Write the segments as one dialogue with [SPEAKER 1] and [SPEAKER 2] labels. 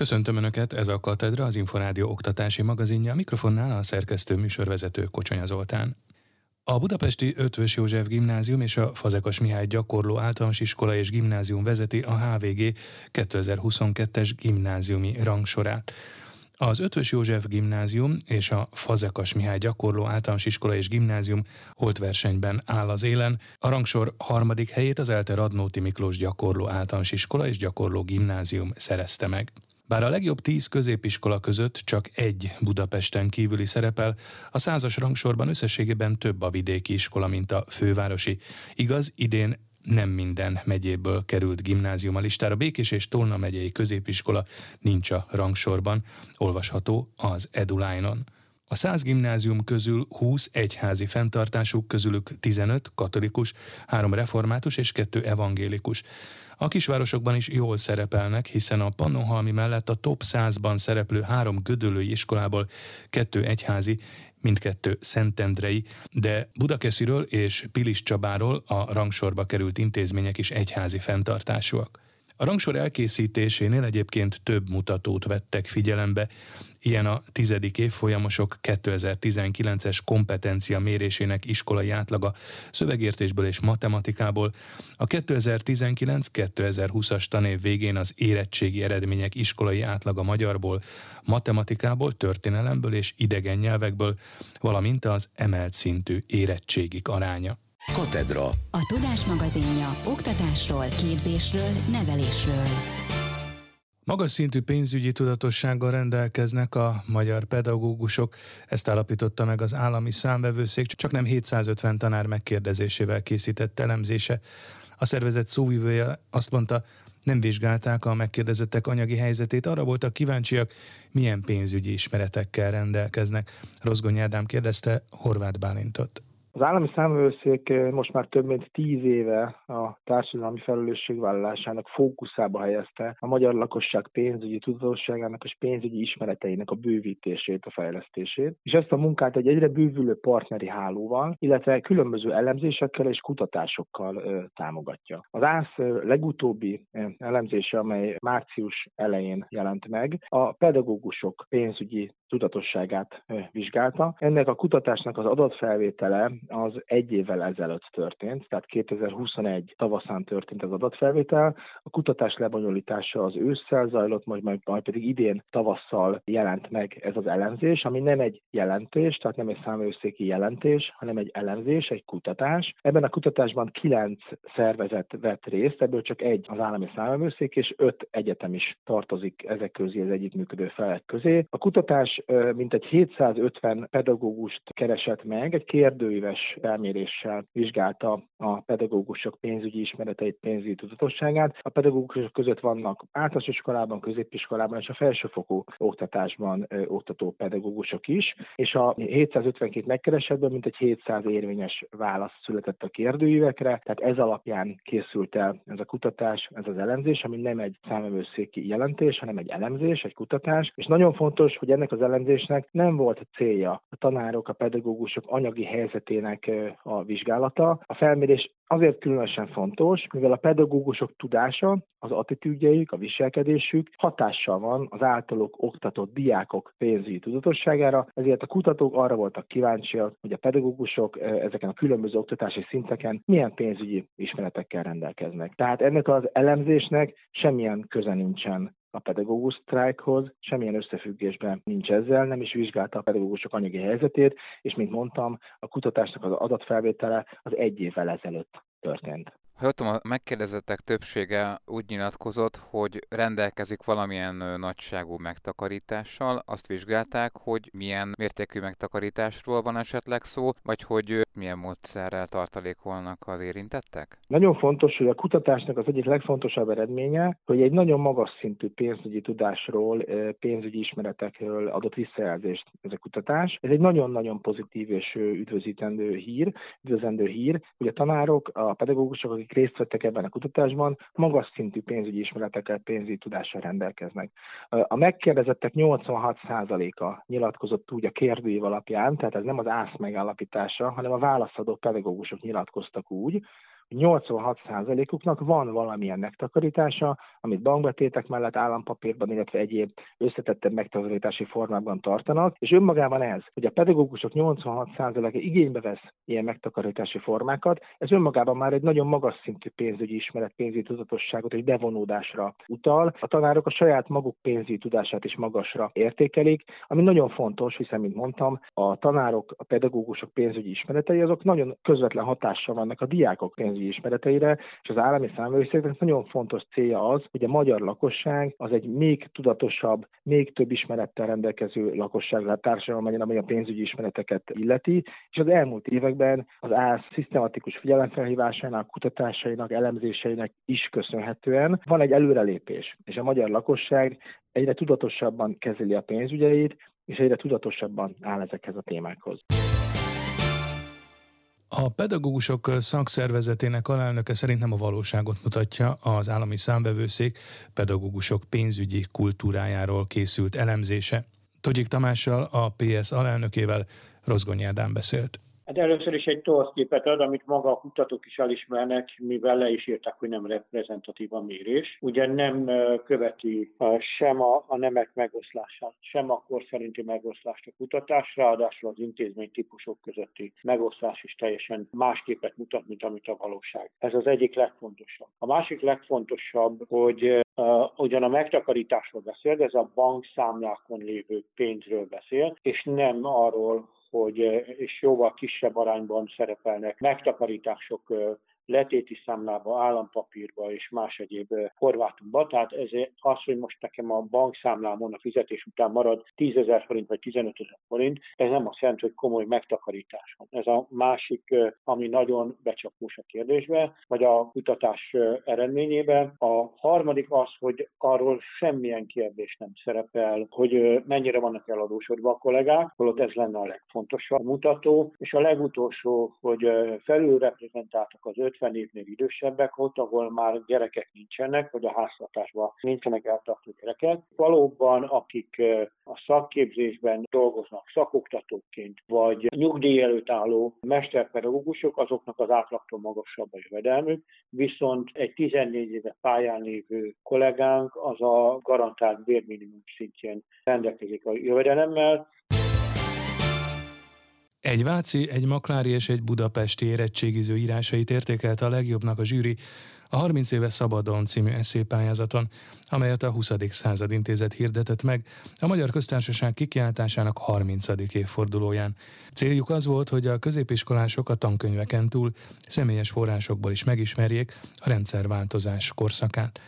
[SPEAKER 1] Köszöntöm Önöket, ez a Katedra, az Inforádió oktatási magazinja, a mikrofonnál a szerkesztő műsorvezető Kocsonya Zoltán. A budapesti Ötvös József Gimnázium és a Fazekas Mihály Gyakorló Általános Iskola és Gimnázium vezeti a HVG 2022-es gimnáziumi rangsorát. Az Ötvös József Gimnázium és a Fazekas Mihály Gyakorló Általános Iskola és Gimnázium holtversenyben áll az élen. A rangsor harmadik helyét az Elte Radnóti Miklós Gyakorló Általános Iskola és Gyakorló Gimnázium szerezte meg. Bár a legjobb tíz középiskola között csak egy Budapesten kívüli szerepel, a százas rangsorban összességében több a vidéki iskola, mint a fővárosi. Igaz, idén nem minden megyéből került gimnázium a listára. Békés és Tolna megyei középiskola nincs a rangsorban, olvasható az Eduline-on. A száz gimnázium közül 20 egyházi fenntartásuk, közülük 15 katolikus, 3 református és 2 evangélikus. A kisvárosokban is jól szerepelnek, hiszen a Pannonhalmi mellett a top 100-ban szereplő három gödölői iskolából kettő egyházi, mindkettő Szentendrei, de Budakesziről és Pilis Csabáról a rangsorba került intézmények is egyházi fenntartásúak. A rangsor elkészítésénél egyébként több mutatót vettek figyelembe, ilyen a tizedik évfolyamosok 2019-es kompetencia mérésének iskolai átlaga szövegértésből és matematikából, a 2019-2020-as tanév végén az érettségi eredmények iskolai átlaga magyarból, matematikából, történelemből és idegen nyelvekből, valamint az emelt szintű érettségik aránya.
[SPEAKER 2] Katedra. A Tudás magazinja oktatásról, képzésről, nevelésről.
[SPEAKER 1] Magas szintű pénzügyi tudatossággal rendelkeznek a magyar pedagógusok, ezt állapította meg az állami számvevőszék, csak nem 750 tanár megkérdezésével készített elemzése. A szervezet szóvivője azt mondta, nem vizsgálták a megkérdezettek anyagi helyzetét, arra voltak kíváncsiak, milyen pénzügyi ismeretekkel rendelkeznek. Rozgony Ádám kérdezte Horváth Bálintot.
[SPEAKER 3] Az állami számvevőszék eh, most már több mint tíz éve a társadalmi felelősségvállalásának fókuszába helyezte a magyar lakosság pénzügyi tudatosságának és pénzügyi ismereteinek a bővítését, a fejlesztését, és ezt a munkát egy egyre bővülő partneri hálóval, illetve különböző elemzésekkel és kutatásokkal ö, támogatja. Az ÁSZ legutóbbi elemzése, amely március elején jelent meg, a pedagógusok pénzügyi tudatosságát vizsgálta. Ennek a kutatásnak az adatfelvétele az egy évvel ezelőtt történt, tehát 2021 tavaszán történt az adatfelvétel. A kutatás lebonyolítása az ősszel zajlott, majd, majd, majd pedig idén tavasszal jelent meg ez az elemzés, ami nem egy jelentés, tehát nem egy számőszéki jelentés, hanem egy elemzés, egy kutatás. Ebben a kutatásban kilenc szervezet vett részt, ebből csak egy az állami számvevőszék, és öt egyetem is tartozik ezek közé, az együttműködő felek közé. A kutatás mintegy 750 pedagógust keresett meg, egy kérdőíves éves felméréssel vizsgálta a pedagógusok pénzügyi ismereteit, pénzügyi tudatosságát. A pedagógusok között vannak általános iskolában, középiskolában és a felsőfokú oktatásban oktató pedagógusok is, és a 752 megkeresetből mintegy 700 érvényes válasz született a kérdőívekre, tehát ez alapján készült el ez a kutatás, ez az elemzés, ami nem egy számvevőszéki jelentés, hanem egy elemzés, egy kutatás, és nagyon fontos, hogy ennek az elemzésnek nem volt célja a tanárok, a pedagógusok anyagi helyzetét helyzetének a vizsgálata. A felmérés azért különösen fontos, mivel a pedagógusok tudása, az attitűdjeik, a viselkedésük hatással van az általuk oktatott diákok pénzügyi tudatosságára, ezért a kutatók arra voltak kíváncsiak, hogy a pedagógusok ezeken a különböző oktatási szinteken milyen pénzügyi ismeretekkel rendelkeznek. Tehát ennek az elemzésnek semmilyen köze nincsen a pedagógus sztrájkhoz, semmilyen összefüggésben nincs ezzel, nem is vizsgálta a pedagógusok anyagi helyzetét, és mint mondtam, a kutatásnak az adatfelvétele az egy évvel ezelőtt történt.
[SPEAKER 4] Ha jöttem, a megkérdezettek többsége úgy nyilatkozott, hogy rendelkezik valamilyen nagyságú megtakarítással. Azt vizsgálták, hogy milyen mértékű megtakarításról van esetleg szó, vagy hogy milyen módszerrel tartalékolnak az érintettek?
[SPEAKER 3] Nagyon fontos, hogy a kutatásnak az egyik legfontosabb eredménye, hogy egy nagyon magas szintű pénzügyi tudásról, pénzügyi ismeretekről adott visszajelzést ez a kutatás. Ez egy nagyon-nagyon pozitív és üdvözítendő hír, üdvözlendő hír, hogy a tanárok, a pedagógusok, akik részt vettek ebben a kutatásban, magas szintű pénzügyi ismeretekkel, pénzügyi tudással rendelkeznek. A megkérdezettek 86%-a nyilatkozott úgy a kérdőív alapján, tehát ez nem az ász megállapítása, hanem a válaszadó pedagógusok nyilatkoztak úgy, 86%-uknak van valamilyen megtakarítása, amit bankbetétek mellett állampapírban, illetve egyéb összetettebb megtakarítási formában tartanak, és önmagában ez, hogy a pedagógusok 86%-a igénybe vesz ilyen megtakarítási formákat, ez önmagában már egy nagyon magas szintű pénzügyi ismeret, pénzügyi tudatosságot és bevonódásra utal. A tanárok a saját maguk pénzügyi tudását is magasra értékelik, ami nagyon fontos, hiszen, mint mondtam, a tanárok, a pedagógusok pénzügyi ismeretei azok nagyon közvetlen hatással vannak a diákok pénzügyi ismereteire, és az állami számvevőszéknek nagyon fontos célja az, hogy a magyar lakosság az egy még tudatosabb, még több ismerettel rendelkező lakosság társadalom legyen, amely a pénzügyi ismereteket illeti, és az elmúlt években az ÁSZ szisztematikus figyelemfelhívásának, kutatásainak, elemzéseinek is köszönhetően van egy előrelépés, és a magyar lakosság egyre tudatosabban kezeli a pénzügyeit, és egyre tudatosabban áll ezekhez a témákhoz.
[SPEAKER 1] A pedagógusok szakszervezetének alelnöke szerint nem a valóságot mutatja az állami számbevőszék pedagógusok pénzügyi kultúrájáról készült elemzése. Togyik Tamással, a PS alelnökével Rozgonyi Ádám beszélt.
[SPEAKER 5] Hát először is egy torszképet ad, amit maga a kutatók is elismernek, mivel le is írták, hogy nem reprezentatív a mérés. Ugye nem követi sem a, a nemek megoszlását, sem a kor szerinti megoszlást a kutatás, ráadásul az intézmény típusok közötti megoszlás is teljesen más képet mutat, mint amit a valóság. Ez az egyik legfontosabb. A másik legfontosabb, hogy uh, ugyan a megtakarításról beszél, de ez a bankszámlákon lévő pénzről beszél, és nem arról, hogy és jóval kisebb arányban szerepelnek megtakarítások letéti számlába, állampapírba és más egyéb formátumba. Tehát ez az, hogy most nekem a bankszámlámon a fizetés után marad 10 ezer forint vagy 15 ezer forint, ez nem azt jelenti, hogy komoly megtakarítás van. Ez a másik, ami nagyon becsapós a kérdésbe, vagy a kutatás eredményében. A harmadik az, hogy arról semmilyen kérdés nem szerepel, hogy mennyire vannak eladósodva a kollégák, holott ez lenne a legfontosabb mutató. És a legutolsó, hogy felülreprezentáltak az 50 évnél idősebbek ott, ahol már gyerekek nincsenek, vagy a háztartásban nincsenek eltartó gyerekek. Valóban, akik a szakképzésben dolgoznak szakoktatóként, vagy nyugdíj előtt álló mesterpedagógusok, azoknak az átlagtól magasabb a jövedelmük, viszont egy 14 éve pályán lévő kollégánk az a garantált bérminimum szintjén rendelkezik a jövedelemmel,
[SPEAKER 1] egy Váci, egy Maklári és egy Budapesti érettségiző írásait értékelte a legjobbnak a zsűri a 30 éve Szabadon című eszépályázaton, amelyet a 20. század intézet hirdetett meg a Magyar Köztársaság kikiáltásának 30. évfordulóján. Céljuk az volt, hogy a középiskolások a tankönyveken túl személyes forrásokból is megismerjék a rendszerváltozás korszakát.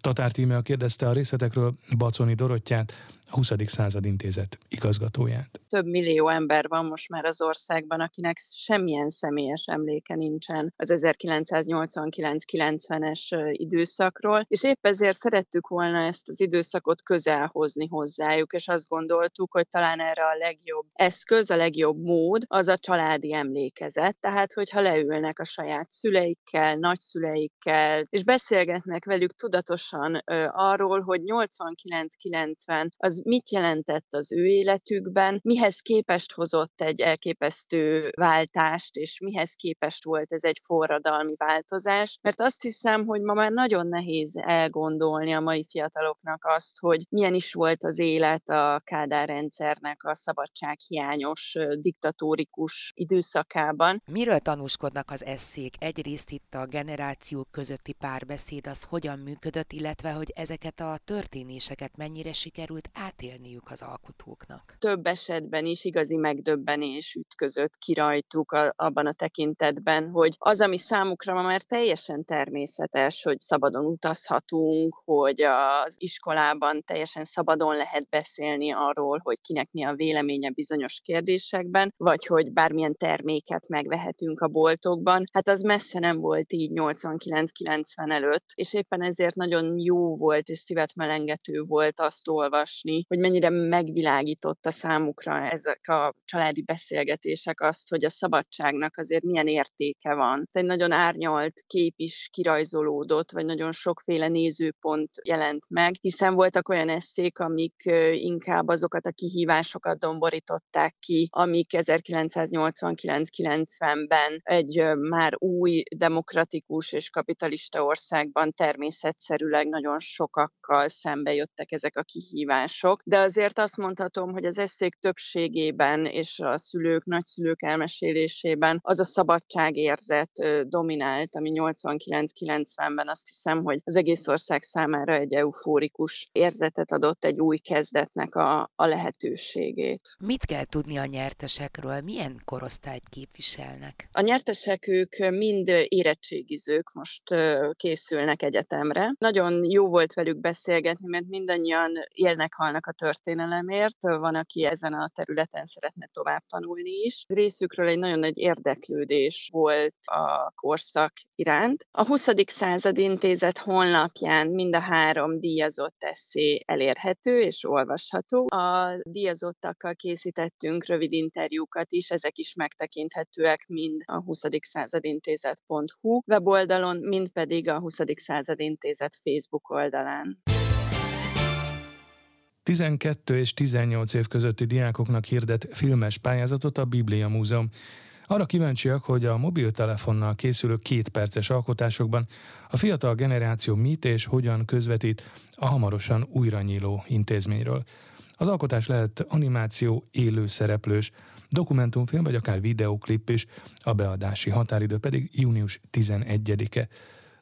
[SPEAKER 1] Tatár Tímea kérdezte a részletekről Baconi Dorottyát, a 20. század intézet igazgatóját.
[SPEAKER 6] Több millió ember van most már az országban, akinek semmilyen személyes emléke nincsen az 1989-90-es időszakról, és épp ezért szerettük volna ezt az időszakot közel hozni hozzájuk, és azt gondoltuk, hogy talán erre a legjobb eszköz, a legjobb mód az a családi emlékezet, tehát hogyha leülnek a saját szüleikkel, nagyszüleikkel, és beszélgetnek velük tudatosan ö, arról, hogy 89-90 az az mit jelentett az ő életükben, mihez képest hozott egy elképesztő váltást, és mihez képest volt ez egy forradalmi változás, mert azt hiszem, hogy ma már nagyon nehéz elgondolni a mai fiataloknak azt, hogy milyen is volt az élet a Kádár rendszernek a szabadsághiányos, diktatórikus időszakában.
[SPEAKER 7] Miről tanúskodnak az eszék? Egyrészt itt a generációk közötti párbeszéd az hogyan működött, illetve hogy ezeket a történéseket mennyire sikerült átélniük az alkotóknak.
[SPEAKER 6] Több esetben is igazi megdöbbenés ütközött ki rajtuk a, abban a tekintetben, hogy az, ami számukra ma már teljesen természetes, hogy szabadon utazhatunk, hogy az iskolában teljesen szabadon lehet beszélni arról, hogy kinek mi a véleménye bizonyos kérdésekben, vagy hogy bármilyen terméket megvehetünk a boltokban. Hát az messze nem volt így 89-90 előtt, és éppen ezért nagyon jó volt és szívet melengető volt azt olvasni, hogy mennyire megvilágította számukra ezek a családi beszélgetések azt, hogy a szabadságnak azért milyen értéke van. Egy nagyon árnyalt kép is kirajzolódott, vagy nagyon sokféle nézőpont jelent meg, hiszen voltak olyan eszék, amik inkább azokat a kihívásokat domborították ki, amik 1989-90-ben egy már új demokratikus és kapitalista országban természetszerűleg nagyon sokakkal szembe jöttek ezek a kihívások. De azért azt mondhatom, hogy az eszék többségében és a szülők, nagyszülők elmesélésében az a szabadságérzet dominált, ami 89-90-ben azt hiszem, hogy az egész ország számára egy eufórikus érzetet adott, egy új kezdetnek a, a lehetőségét.
[SPEAKER 7] Mit kell tudni a nyertesekről? Milyen korosztályt képviselnek?
[SPEAKER 6] A nyertesek ők mind érettségizők, most készülnek egyetemre. Nagyon jó volt velük beszélgetni, mert mindannyian élnek, halnak a történelemért. Van, aki ezen a területen szeretne tovább tanulni is. Részükről egy nagyon nagy érdeklődés volt a korszak iránt. A 20. század intézet honlapján mind a három díjazott eszé elérhető és olvasható. A díjazottakkal készítettünk rövid interjúkat is, ezek is megtekinthetőek mind a 20. század intézet.hu weboldalon, mind pedig a 20. század intézet Facebook oldalán.
[SPEAKER 1] 12 és 18 év közötti diákoknak hirdet filmes pályázatot a Biblia Múzeum. Arra kíváncsiak, hogy a mobiltelefonnal készülő két perces alkotásokban a fiatal generáció mit és hogyan közvetít a hamarosan újra nyíló intézményről. Az alkotás lehet animáció, élő szereplős, dokumentumfilm vagy akár videoklip is, a beadási határidő pedig június 11-e.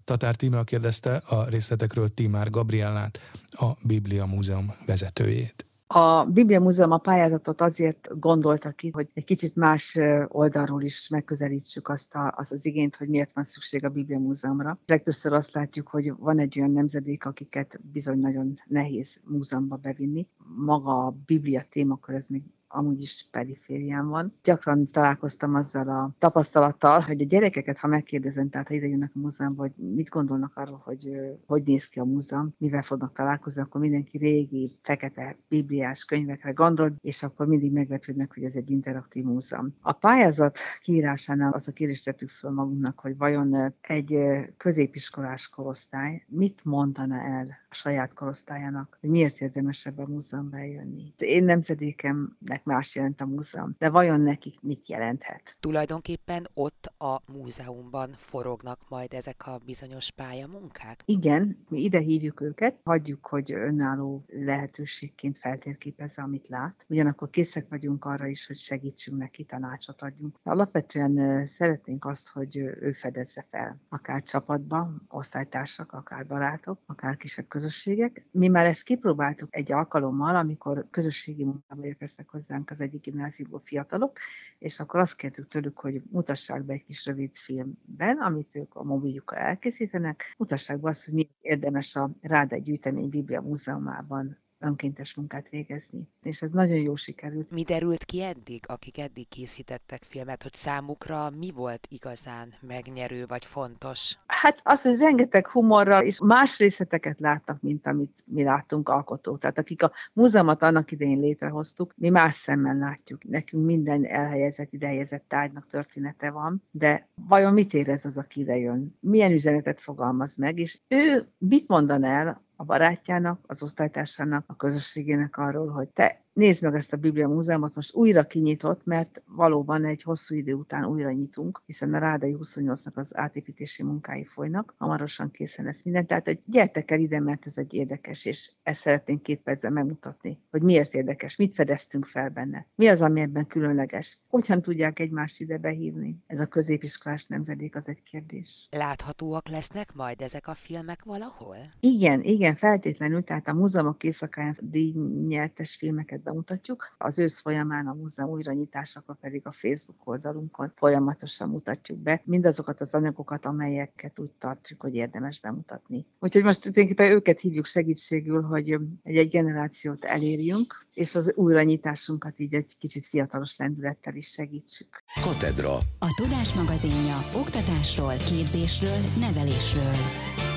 [SPEAKER 1] Tatár Tímea kérdezte a részletekről Timár Gabriellát, a Biblia Múzeum vezetőjét.
[SPEAKER 8] A Biblia Múzeum a pályázatot azért gondolta ki, hogy egy kicsit más oldalról is megközelítsük azt, a, az az igényt, hogy miért van szükség a Biblia Múzeumra. Legtöbbször azt látjuk, hogy van egy olyan nemzedék, akiket bizony nagyon nehéz múzeumba bevinni. Maga a Biblia témakör, ez még amúgy is periférián van. Gyakran találkoztam azzal a tapasztalattal, hogy a gyerekeket, ha megkérdezem, tehát ha ide jönnek a múzeumba, hogy mit gondolnak arról, hogy hogy néz ki a múzeum, mivel fognak találkozni, akkor mindenki régi, fekete, bibliás könyvekre gondol, és akkor mindig meglepődnek, hogy ez egy interaktív múzeum. A pályázat kiírásánál az a kérdést tettük föl magunknak, hogy vajon egy középiskolás korosztály mit mondana el a saját korosztályának, hogy miért érdemes ebbe a múzeumba eljönni. Én nemzedékemnek más jelent a múzeum, de vajon nekik mit jelenthet?
[SPEAKER 7] Tulajdonképpen ott a múzeumban forognak majd ezek a bizonyos pályamunkák?
[SPEAKER 8] Igen, mi ide hívjuk őket, hagyjuk, hogy önálló lehetőségként feltérképezze, amit lát. Ugyanakkor készek vagyunk arra is, hogy segítsünk neki, tanácsot adjunk. Alapvetően szeretnénk azt, hogy ő fedezze fel, akár csapatban, osztálytársak, akár barátok, akár kisebb közösségek. Mi már ezt kipróbáltuk egy alkalommal, amikor közösségi munkába érkeztek hozzá hozzánk az egyik gimnáziumból fiatalok, és akkor azt kértük tőlük, hogy mutassák be egy kis rövid filmben, amit ők a mobiljukkal elkészítenek, mutassák be azt, hogy mi érdemes a Ráda gyűjtemény Biblia Múzeumában önkéntes munkát végezni. És ez nagyon jó sikerült.
[SPEAKER 7] Mi derült ki eddig, akik eddig készítettek filmet, hogy számukra mi volt igazán megnyerő vagy fontos?
[SPEAKER 8] Hát az, hogy rengeteg humorral és más részleteket láttak, mint amit mi láttunk alkotók. Tehát akik a múzeumot annak idején létrehoztuk, mi más szemmel látjuk. Nekünk minden elhelyezett, idehelyezett tárgynak története van, de vajon mit érez az, aki idejön? Milyen üzenetet fogalmaz meg, és ő mit mondan el a barátjának, az osztálytársának, a közösségének arról, hogy te nézd meg ezt a Biblia Múzeumot, most újra kinyitott, mert valóban egy hosszú idő után újra nyitunk, hiszen a Rádai 28-nak az átépítési munkái folynak, hamarosan készen lesz minden. Tehát egy gyertek el ide, mert ez egy érdekes, és ezt szeretnénk két percben megmutatni, hogy miért érdekes, mit fedeztünk fel benne, mi az, ami ebben különleges, hogyan tudják egymást ide behívni. Ez a középiskolás nemzedék az egy kérdés.
[SPEAKER 7] Láthatóak lesznek majd ezek a filmek valahol?
[SPEAKER 8] Igen, igen, feltétlenül, tehát a múzeumok éjszakáján díjnyertes filmeket bemutatjuk. Az ősz folyamán a múzeum újranyitásakor pedig a Facebook oldalunkon folyamatosan mutatjuk be mindazokat az anyagokat, amelyeket úgy tartjuk, hogy érdemes bemutatni. Úgyhogy most tulajdonképpen őket hívjuk segítségül, hogy egy, egy generációt elérjünk, és az újranyitásunkat így egy kicsit fiatalos lendülettel is segítsük.
[SPEAKER 2] Katedra. A Tudás magazinja oktatásról, képzésről, nevelésről.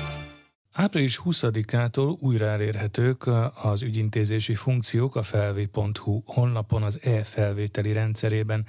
[SPEAKER 1] Április 20-ától újra elérhetők az ügyintézési funkciók a felvé.hu honlapon az e-felvételi rendszerében.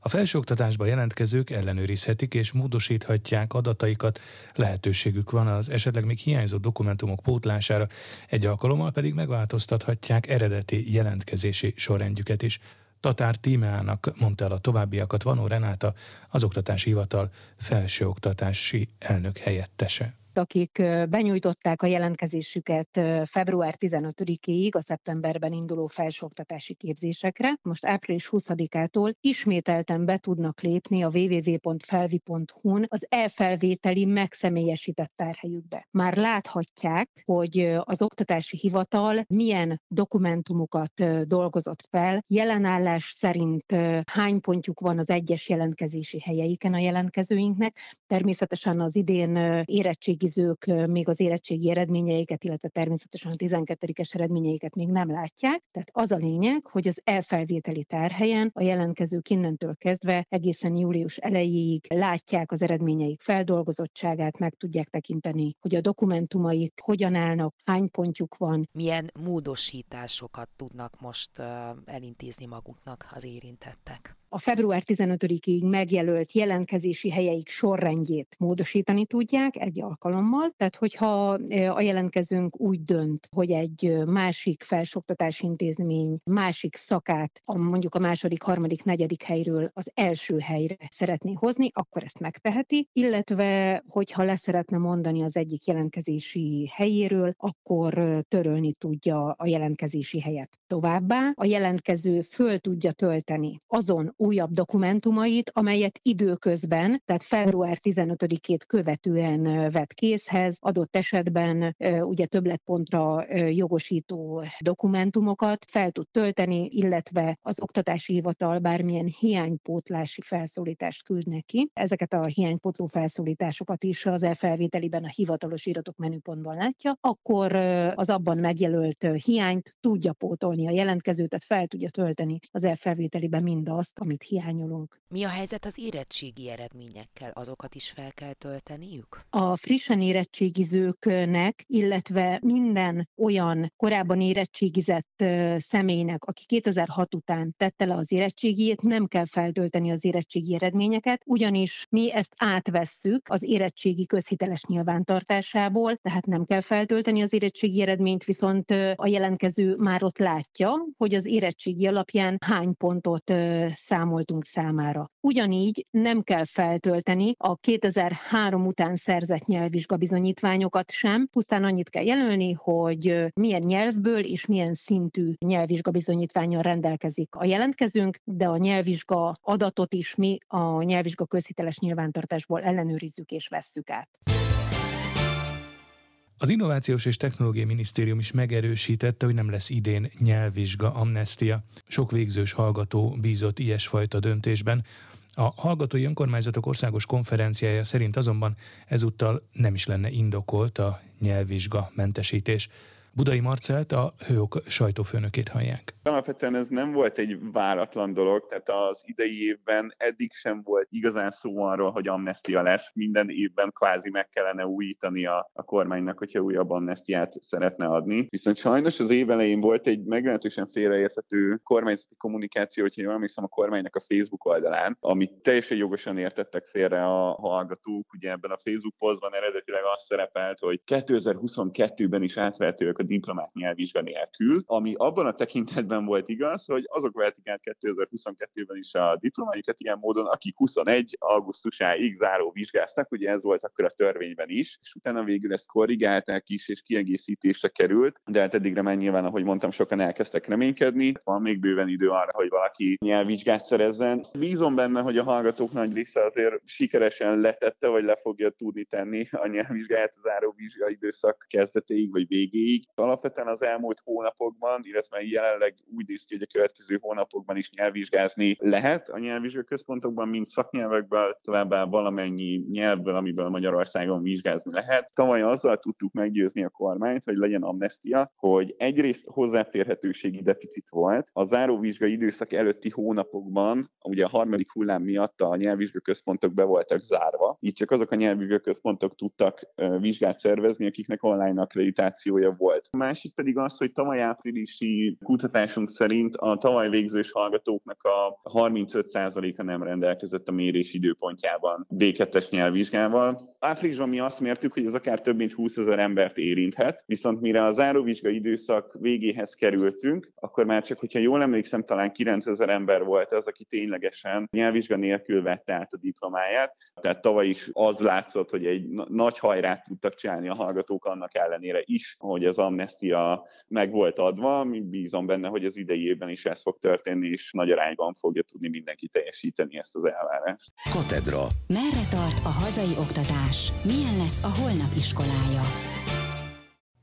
[SPEAKER 1] A felsőoktatásba jelentkezők ellenőrizhetik és módosíthatják adataikat, lehetőségük van az esetleg még hiányzó dokumentumok pótlására, egy alkalommal pedig megváltoztathatják eredeti jelentkezési sorrendjüket is. Tatár Tímeának mondta el a továbbiakat Vanó Renáta, az Oktatási Hivatal felsőoktatási elnök helyettese
[SPEAKER 9] akik benyújtották a jelentkezésüket február 15-ig a szeptemberben induló felsőoktatási képzésekre. Most április 20-ától ismételten be tudnak lépni a www.felvi.hu-n az elfelvételi megszemélyesített tárhelyükbe. Már láthatják, hogy az oktatási hivatal milyen dokumentumokat dolgozott fel, jelenállás szerint hány pontjuk van az egyes jelentkezési helyeiken a jelentkezőinknek. Természetesen az idén érettségi versenyzők még az érettségi eredményeiket, illetve természetesen a 12-es eredményeiket még nem látják. Tehát az a lényeg, hogy az elfelvételi tárhelyen a jelentkezők innentől kezdve egészen július elejéig látják az eredményeik feldolgozottságát, meg tudják tekinteni, hogy a dokumentumaik hogyan állnak, hány pontjuk van.
[SPEAKER 7] Milyen módosításokat tudnak most elintézni maguknak az érintettek?
[SPEAKER 9] A február 15-ig megjelölt jelentkezési helyeik sorrendjét módosítani tudják egy alkalommal. Tehát, hogyha a jelentkezőnk úgy dönt, hogy egy másik felsoktatási intézmény másik szakát, a, mondjuk a második, harmadik, negyedik helyről az első helyre szeretné hozni, akkor ezt megteheti, illetve hogyha leszeretne mondani az egyik jelentkezési helyéről, akkor törölni tudja a jelentkezési helyet. Továbbá a jelentkező föl tudja tölteni azon újabb dokumentumait, amelyet időközben, tehát február 15-ét követően vett készhez, adott esetben ugye többletpontra jogosító dokumentumokat fel tud tölteni, illetve az oktatási hivatal bármilyen hiánypótlási felszólítást küld neki. Ezeket a hiánypótló felszólításokat is az elfelvételiben a hivatalos iratok menüpontban látja, akkor az abban megjelölt hiányt tudja pótolni a jelentkező, tehát fel tudja tölteni az elfelvételiben mindazt, amit hiányolunk.
[SPEAKER 7] Mi a helyzet az érettségi eredményekkel? Azokat is fel kell tölteniük?
[SPEAKER 9] A frissen érettségizőknek, illetve minden olyan korábban érettségizett személynek, aki 2006 után tette le az érettségijét, nem kell feltölteni az érettségi eredményeket, ugyanis mi ezt átvesszük az érettségi közhiteles nyilvántartásából, tehát nem kell feltölteni az érettségi eredményt, viszont a jelentkező már ott látja, hogy az érettségi alapján hány pontot szám számoltunk számára. Ugyanígy nem kell feltölteni a 2003 után szerzett nyelvvizsgabizonyítványokat sem, pusztán annyit kell jelölni, hogy milyen nyelvből és milyen szintű nyelvvizsgabizonyítványal rendelkezik a jelentkezőnk, de a nyelvvizsga adatot is mi a nyelvvizsga közhiteles nyilvántartásból ellenőrizzük és vesszük át.
[SPEAKER 1] Az Innovációs és Technológiai Minisztérium is megerősítette, hogy nem lesz idén nyelvvizsga amnestia. Sok végzős hallgató bízott ilyesfajta döntésben. A Hallgatói Önkormányzatok Országos Konferenciája szerint azonban ezúttal nem is lenne indokolt a nyelvvizsga mentesítés. Budai Marcelt, a Hőok sajtófőnökét hallják.
[SPEAKER 10] Alapvetően ez nem volt egy váratlan dolog, tehát az idei évben eddig sem volt igazán szó arról, hogy amnestia lesz. Minden évben kvázi meg kellene újítani a, a kormánynak, hogyha újabb amnestiát szeretne adni. Viszont sajnos az év elején volt egy meglehetősen félreérthető kormányzati kommunikáció, hogyha jól emlékszem a kormánynak a Facebook oldalán, amit teljesen jogosan értettek félre a hallgatók. Ugye ebben a Facebook posztban eredetileg azt szerepelt, hogy 2022-ben is átvehetőek a diplomát nyelvvizsga nélkül, ami abban a tekintetben volt igaz, hogy azok vehetik át 2022-ben is a diplomájukat ilyen módon, akik 21. augusztusáig záró vizsgáztak, ugye ez volt akkor a törvényben is, és utána végül ezt korrigálták is, és kiegészítésre került, de hát eddigre már nyilván, ahogy mondtam, sokan elkezdtek reménykedni, van még bőven idő arra, hogy valaki nyelvvizsgát szerezzen. Bízom benne, hogy a hallgatók nagy része azért sikeresen letette, vagy le fogja tudni tenni a nyelvvizsgáját az záró vizsga időszak kezdetéig vagy végéig. Alapvetően az elmúlt hónapokban, illetve jelenleg úgy néz ki, hogy a következő hónapokban is nyelvvizsgázni lehet a nyelvvizsgák központokban, mint szaknyelvekből, továbbá valamennyi nyelvből, amiből Magyarországon vizsgázni lehet. Tavaly azzal tudtuk meggyőzni a kormányt, hogy legyen amnestia, hogy egyrészt hozzáférhetőségi deficit volt. A záróvizsgai időszak előtti hónapokban, ugye a harmadik hullám miatt a nyelvvizsgák központok be voltak zárva, így csak azok a nyelvvizsgák központok tudtak vizsgát szervezni, akiknek online akkreditációja volt. Másik pedig az, hogy tavaly áprilisi kutatásunk szerint a tavaly végzős hallgatóknak a 35%-a nem rendelkezett a mérés időpontjában D2-es nyelvvizsgával. Áprilisban mi azt mértük, hogy ez akár több mint 20 ezer embert érinthet, viszont mire a záróvizsgai időszak végéhez kerültünk, akkor már csak, hogyha jól emlékszem, talán 9 ezer ember volt az, aki ténylegesen nyelvvizsga nélkül vette át a diplomáját. Tehát tavaly is az látszott, hogy egy nagy hajrát tudtak csinálni a hallgatók annak ellenére is, hogy az amnestia meg volt adva. Mi bízom benne, hogy az idei évben is ez fog történni, és nagy arányban fogja tudni mindenki teljesíteni ezt az elvárást.
[SPEAKER 2] Katedra. Merre tart a hazai oktatás? Milyen lesz a holnap iskolája?